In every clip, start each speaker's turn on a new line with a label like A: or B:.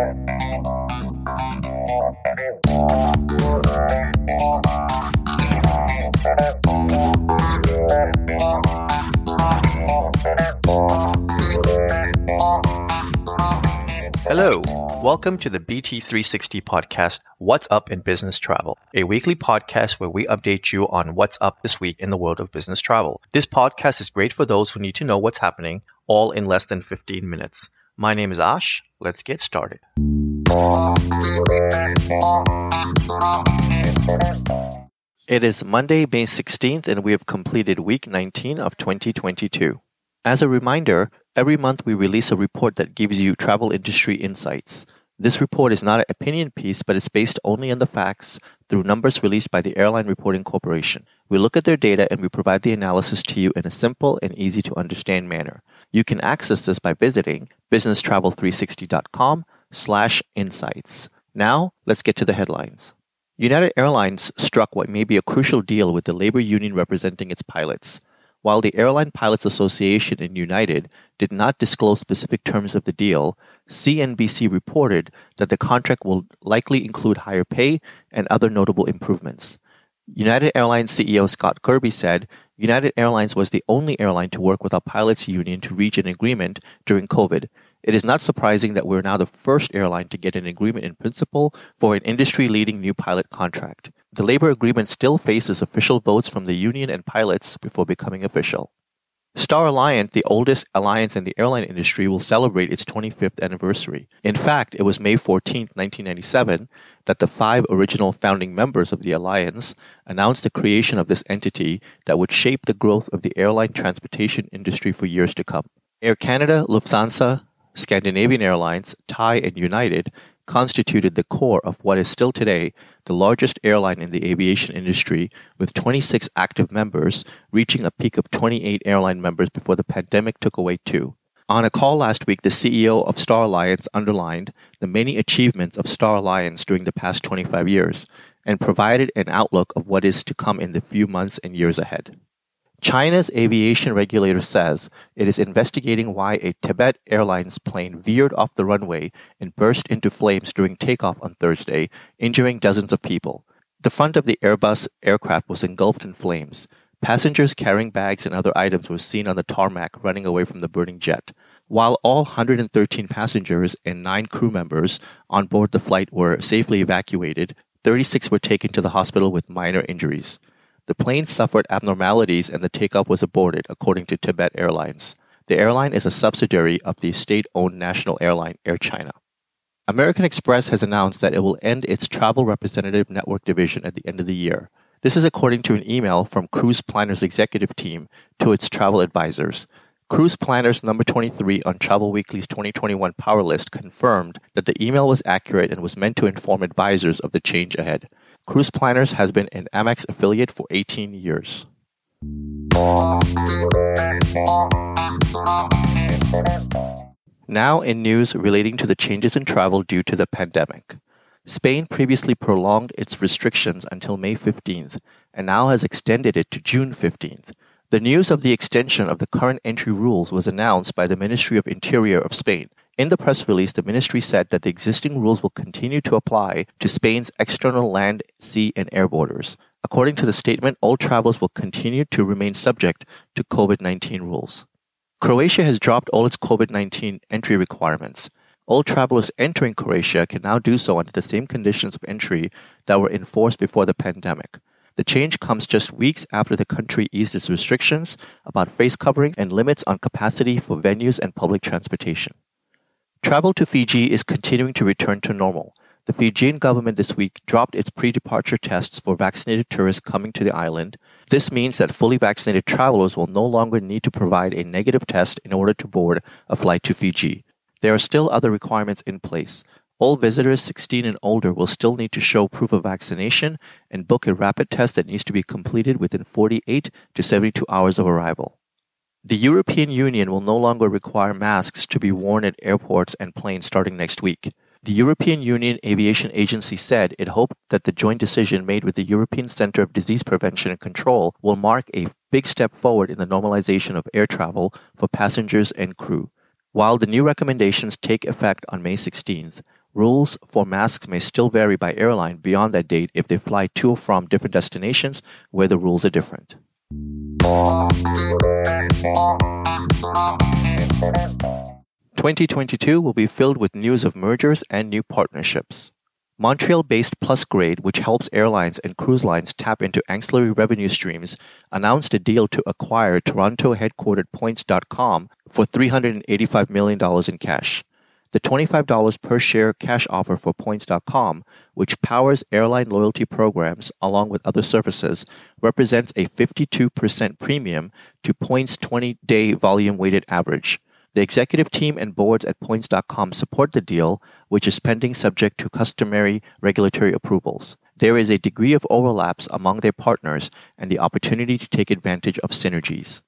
A: Hello, welcome to the BT360 podcast, What's Up in Business Travel, a weekly podcast where we update you on what's up this week in the world of business travel. This podcast is great for those who need to know what's happening, all in less than 15 minutes. My name is Ash. Let's get started. It is Monday, May 16th, and we have completed week 19 of 2022. As a reminder, every month we release a report that gives you travel industry insights. This report is not an opinion piece, but it's based only on the facts through numbers released by the Airline Reporting Corporation. We look at their data and we provide the analysis to you in a simple and easy to understand manner. You can access this by visiting businesstravel360.com slash insights. Now, let's get to the headlines. United Airlines struck what may be a crucial deal with the labor union representing its pilots. While the Airline Pilots Association and United did not disclose specific terms of the deal, CNBC reported that the contract will likely include higher pay and other notable improvements. United Airlines CEO Scott Kirby said United Airlines was the only airline to work with our pilots union to reach an agreement during COVID. It is not surprising that we're now the first airline to get an agreement in principle for an industry leading new pilot contract. The labor agreement still faces official votes from the union and pilots before becoming official. Star Alliance, the oldest alliance in the airline industry, will celebrate its 25th anniversary. In fact, it was May 14, 1997, that the five original founding members of the alliance announced the creation of this entity that would shape the growth of the airline transportation industry for years to come. Air Canada, Lufthansa, Scandinavian Airlines, Thai, and United constituted the core of what is still today the largest airline in the aviation industry, with 26 active members, reaching a peak of 28 airline members before the pandemic took away two. On a call last week, the CEO of Star Alliance underlined the many achievements of Star Alliance during the past 25 years and provided an outlook of what is to come in the few months and years ahead. China's aviation regulator says it is investigating why a Tibet Airlines plane veered off the runway and burst into flames during takeoff on Thursday, injuring dozens of people. The front of the Airbus aircraft was engulfed in flames. Passengers carrying bags and other items were seen on the tarmac running away from the burning jet. While all 113 passengers and 9 crew members on board the flight were safely evacuated, 36 were taken to the hospital with minor injuries. The plane suffered abnormalities and the takeoff was aborted, according to Tibet Airlines. The airline is a subsidiary of the state owned national airline Air China. American Express has announced that it will end its travel representative network division at the end of the year. This is according to an email from Cruise Planner's executive team to its travel advisors. Cruise Planners number 23 on Travel Weekly's 2021 Power List confirmed that the email was accurate and was meant to inform advisors of the change ahead. Cruise Planners has been an Amex affiliate for 18 years. Now, in news relating to the changes in travel due to the pandemic. Spain previously prolonged its restrictions until May 15th and now has extended it to June 15th. The news of the extension of the current entry rules was announced by the Ministry of Interior of Spain, in the press release, the ministry said that the existing rules will continue to apply to Spain's external land, sea, and air borders. According to the statement, all travelers will continue to remain subject to COVID 19 rules. Croatia has dropped all its COVID 19 entry requirements. All travelers entering Croatia can now do so under the same conditions of entry that were enforced before the pandemic. The change comes just weeks after the country eased its restrictions about face covering and limits on capacity for venues and public transportation. Travel to Fiji is continuing to return to normal. The Fijian government this week dropped its pre departure tests for vaccinated tourists coming to the island. This means that fully vaccinated travelers will no longer need to provide a negative test in order to board a flight to Fiji. There are still other requirements in place. All visitors 16 and older will still need to show proof of vaccination and book a rapid test that needs to be completed within 48 to 72 hours of arrival. The European Union will no longer require masks to be worn at airports and planes starting next week. The European Union Aviation Agency said it hoped that the joint decision made with the European Centre of Disease Prevention and Control will mark a big step forward in the normalization of air travel for passengers and crew. While the new recommendations take effect on May 16th, Rules for masks may still vary by airline beyond that date if they fly to or from different destinations where the rules are different. 2022 will be filled with news of mergers and new partnerships. Montreal based Plusgrade, which helps airlines and cruise lines tap into ancillary revenue streams, announced a deal to acquire Toronto headquartered Points.com for $385 million in cash. The $25 per share cash offer for Points.com, which powers airline loyalty programs along with other services, represents a 52% premium to Points' 20 day volume weighted average. The executive team and boards at Points.com support the deal, which is pending subject to customary regulatory approvals. There is a degree of overlaps among their partners and the opportunity to take advantage of synergies.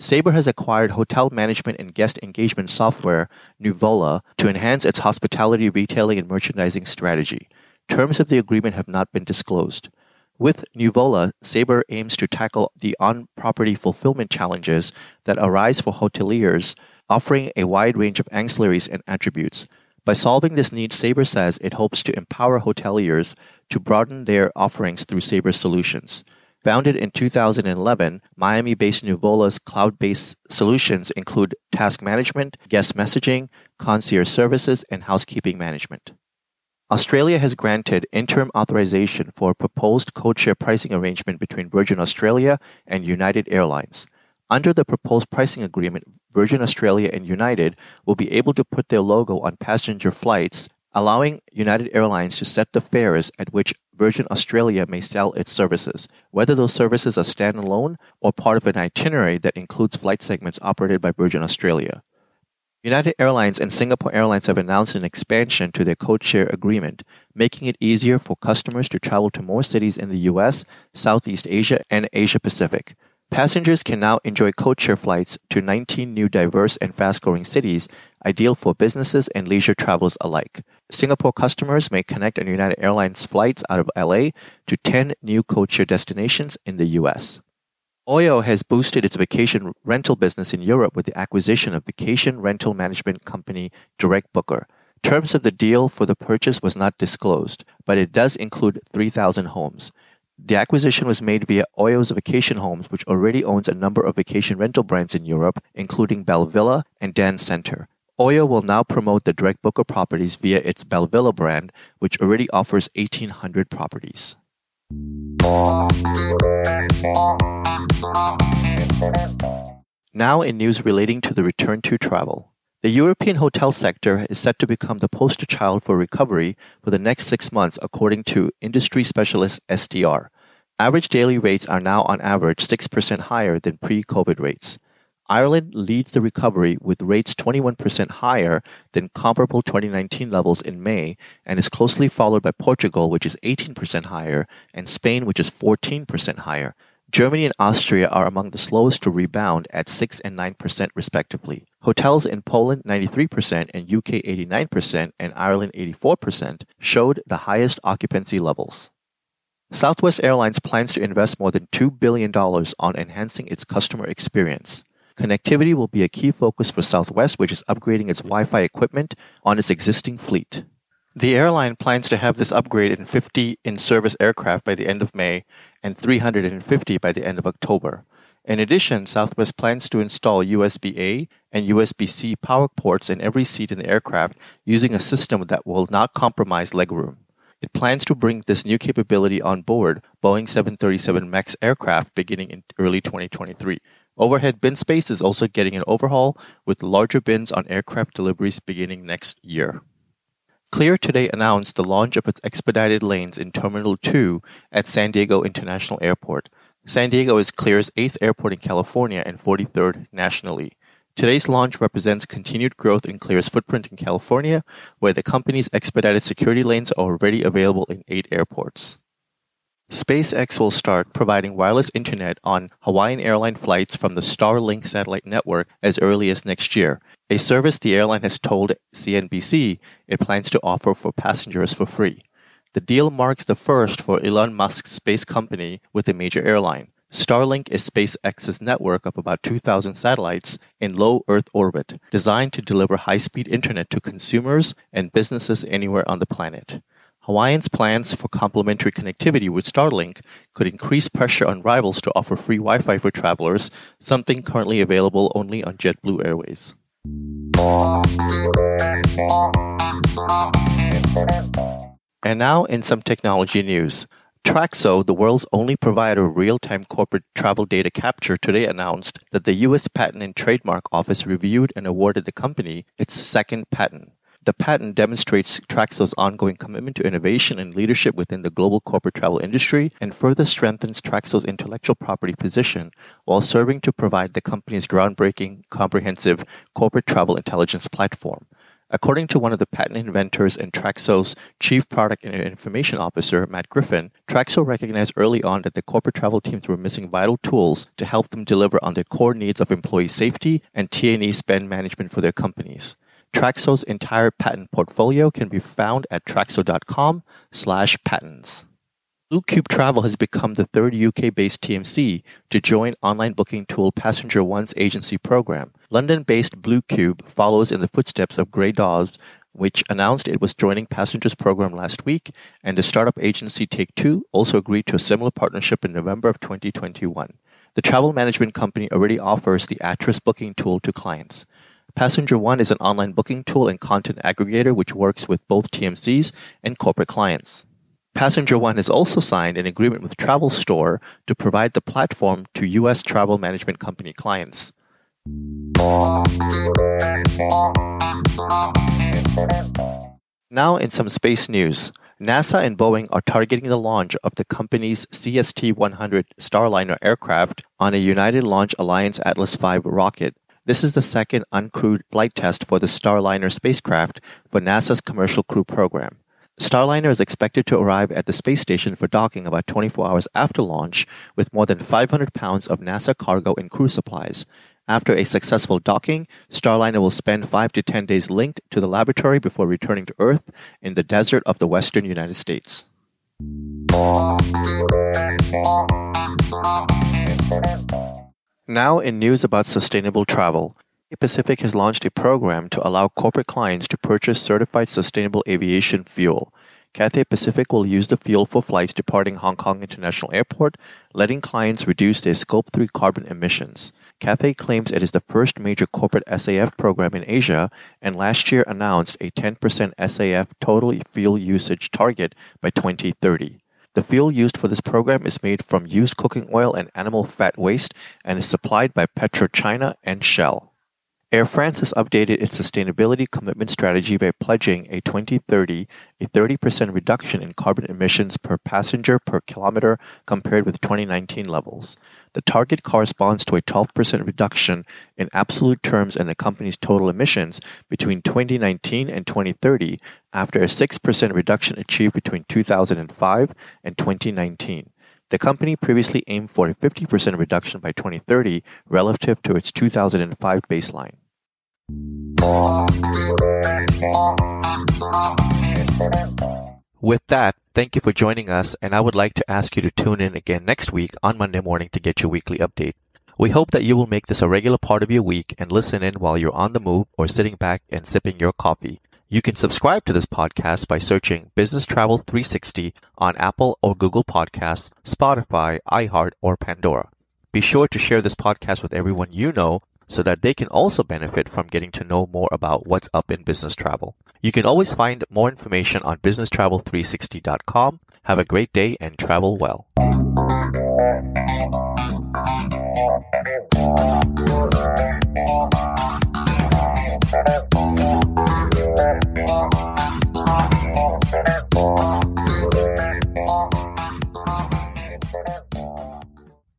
A: Sabre has acquired hotel management and guest engagement software, Nuvola, to enhance its hospitality retailing and merchandising strategy. Terms of the agreement have not been disclosed. With Nuvola, Sabre aims to tackle the on property fulfillment challenges that arise for hoteliers offering a wide range of ancillaries and attributes. By solving this need, Sabre says it hopes to empower hoteliers to broaden their offerings through Sabre solutions. Founded in 2011, Miami based Nuvola's cloud based solutions include task management, guest messaging, concierge services, and housekeeping management. Australia has granted interim authorization for a proposed code share pricing arrangement between Virgin Australia and United Airlines. Under the proposed pricing agreement, Virgin Australia and United will be able to put their logo on passenger flights, allowing United Airlines to set the fares at which Virgin Australia may sell its services, whether those services are standalone or part of an itinerary that includes flight segments operated by Virgin Australia. United Airlines and Singapore Airlines have announced an expansion to their code-share agreement, making it easier for customers to travel to more cities in the US, Southeast Asia, and Asia Pacific. Passengers can now enjoy codeshare flights to 19 new diverse and fast growing cities, ideal for businesses and leisure travelers alike. Singapore customers may connect on United Airlines flights out of LA to 10 new codeshare destinations in the US. OYO has boosted its vacation rental business in Europe with the acquisition of vacation rental management company Direct Booker. Terms of the deal for the purchase was not disclosed, but it does include 3,000 homes. The acquisition was made via Oyo's Vacation Homes, which already owns a number of vacation rental brands in Europe, including Belvilla and DanCenter. Oyo will now promote the direct booker properties via its Belvilla brand, which already offers 1,800 properties. Now, in news relating to the return to travel. The European hotel sector is set to become the poster child for recovery for the next six months, according to industry specialist STR. Average daily rates are now on average 6% higher than pre COVID rates. Ireland leads the recovery with rates 21% higher than comparable 2019 levels in May and is closely followed by Portugal, which is 18% higher, and Spain, which is 14% higher. Germany and Austria are among the slowest to rebound at 6 and 9% respectively. Hotels in Poland 93% and UK 89% and Ireland 84% showed the highest occupancy levels. Southwest Airlines plans to invest more than $2 billion on enhancing its customer experience. Connectivity will be a key focus for Southwest, which is upgrading its Wi Fi equipment on its existing fleet. The airline plans to have this upgrade in 50 in service aircraft by the end of May and 350 by the end of October. In addition, Southwest plans to install USB A and USB C power ports in every seat in the aircraft using a system that will not compromise legroom. It plans to bring this new capability on board Boeing 737 MAX aircraft beginning in early 2023. Overhead bin space is also getting an overhaul with larger bins on aircraft deliveries beginning next year. Clear today announced the launch of its expedited lanes in Terminal 2 at San Diego International Airport. San Diego is Clear's eighth airport in California and 43rd nationally. Today's launch represents continued growth in Clear's footprint in California, where the company's expedited security lanes are already available in eight airports. SpaceX will start providing wireless internet on Hawaiian airline flights from the Starlink satellite network as early as next year, a service the airline has told CNBC it plans to offer for passengers for free. The deal marks the first for Elon Musk's space company with a major airline. Starlink is SpaceX's network of about 2,000 satellites in low Earth orbit, designed to deliver high speed internet to consumers and businesses anywhere on the planet. Hawaiian's plans for complementary connectivity with Starlink could increase pressure on rivals to offer free Wi Fi for travelers, something currently available only on JetBlue Airways. And now, in some technology news. Traxo, the world's only provider of real time corporate travel data capture, today announced that the U.S. Patent and Trademark Office reviewed and awarded the company its second patent. The patent demonstrates Traxo's ongoing commitment to innovation and leadership within the global corporate travel industry and further strengthens Traxo's intellectual property position while serving to provide the company's groundbreaking, comprehensive corporate travel intelligence platform. According to one of the patent inventors and Traxo's Chief Product and Information Officer, Matt Griffin, Traxo recognized early on that the corporate travel teams were missing vital tools to help them deliver on their core needs of employee safety and T&E spend management for their companies. Traxo's entire patent portfolio can be found at traxo.com slash patents. Blue Cube Travel has become the third UK-based TMC to join online booking tool Passenger One's agency program. London-based Blue Cube follows in the footsteps of Grey Dawes, which announced it was joining Passenger's program last week, and the startup agency Take Two also agreed to a similar partnership in November of 2021. The travel management company already offers the Atriis booking tool to clients. Passenger One is an online booking tool and content aggregator which works with both TMCs and corporate clients. Passenger One has also signed an agreement with Travel Store to provide the platform to U.S. travel management company clients. Now, in some space news, NASA and Boeing are targeting the launch of the company's CST 100 Starliner aircraft on a United Launch Alliance Atlas V rocket this is the second uncrewed flight test for the Starliner spacecraft for NASA's Commercial Crew Program. Starliner is expected to arrive at the space station for docking about 24 hours after launch with more than 500 pounds of NASA cargo and crew supplies. After a successful docking, Starliner will spend 5 to 10 days linked to the laboratory before returning to Earth in the desert of the western United States. Now, in news about sustainable travel, Pacific has launched a program to allow corporate clients to purchase certified sustainable aviation fuel. Cathay Pacific will use the fuel for flights departing Hong Kong International Airport, letting clients reduce their Scope 3 carbon emissions. Cathay claims it is the first major corporate SAF program in Asia and last year announced a 10% SAF total fuel usage target by 2030. The fuel used for this program is made from used cooking oil and animal fat waste and is supplied by PetroChina and Shell. Air France has updated its sustainability commitment strategy by pledging a 2030 a 30% reduction in carbon emissions per passenger per kilometer compared with 2019 levels. The target corresponds to a 12% reduction in absolute terms in the company's total emissions between 2019 and 2030 after a 6% reduction achieved between 2005 and 2019. The company previously aimed for a 50% reduction by 2030 relative to its 2005 baseline. With that, thank you for joining us, and I would like to ask you to tune in again next week on Monday morning to get your weekly update. We hope that you will make this a regular part of your week and listen in while you're on the move or sitting back and sipping your coffee. You can subscribe to this podcast by searching Business Travel 360 on Apple or Google Podcasts, Spotify, iHeart, or Pandora. Be sure to share this podcast with everyone you know so that they can also benefit from getting to know more about what's up in business travel. You can always find more information on businesstravel360.com. Have a great day and travel well.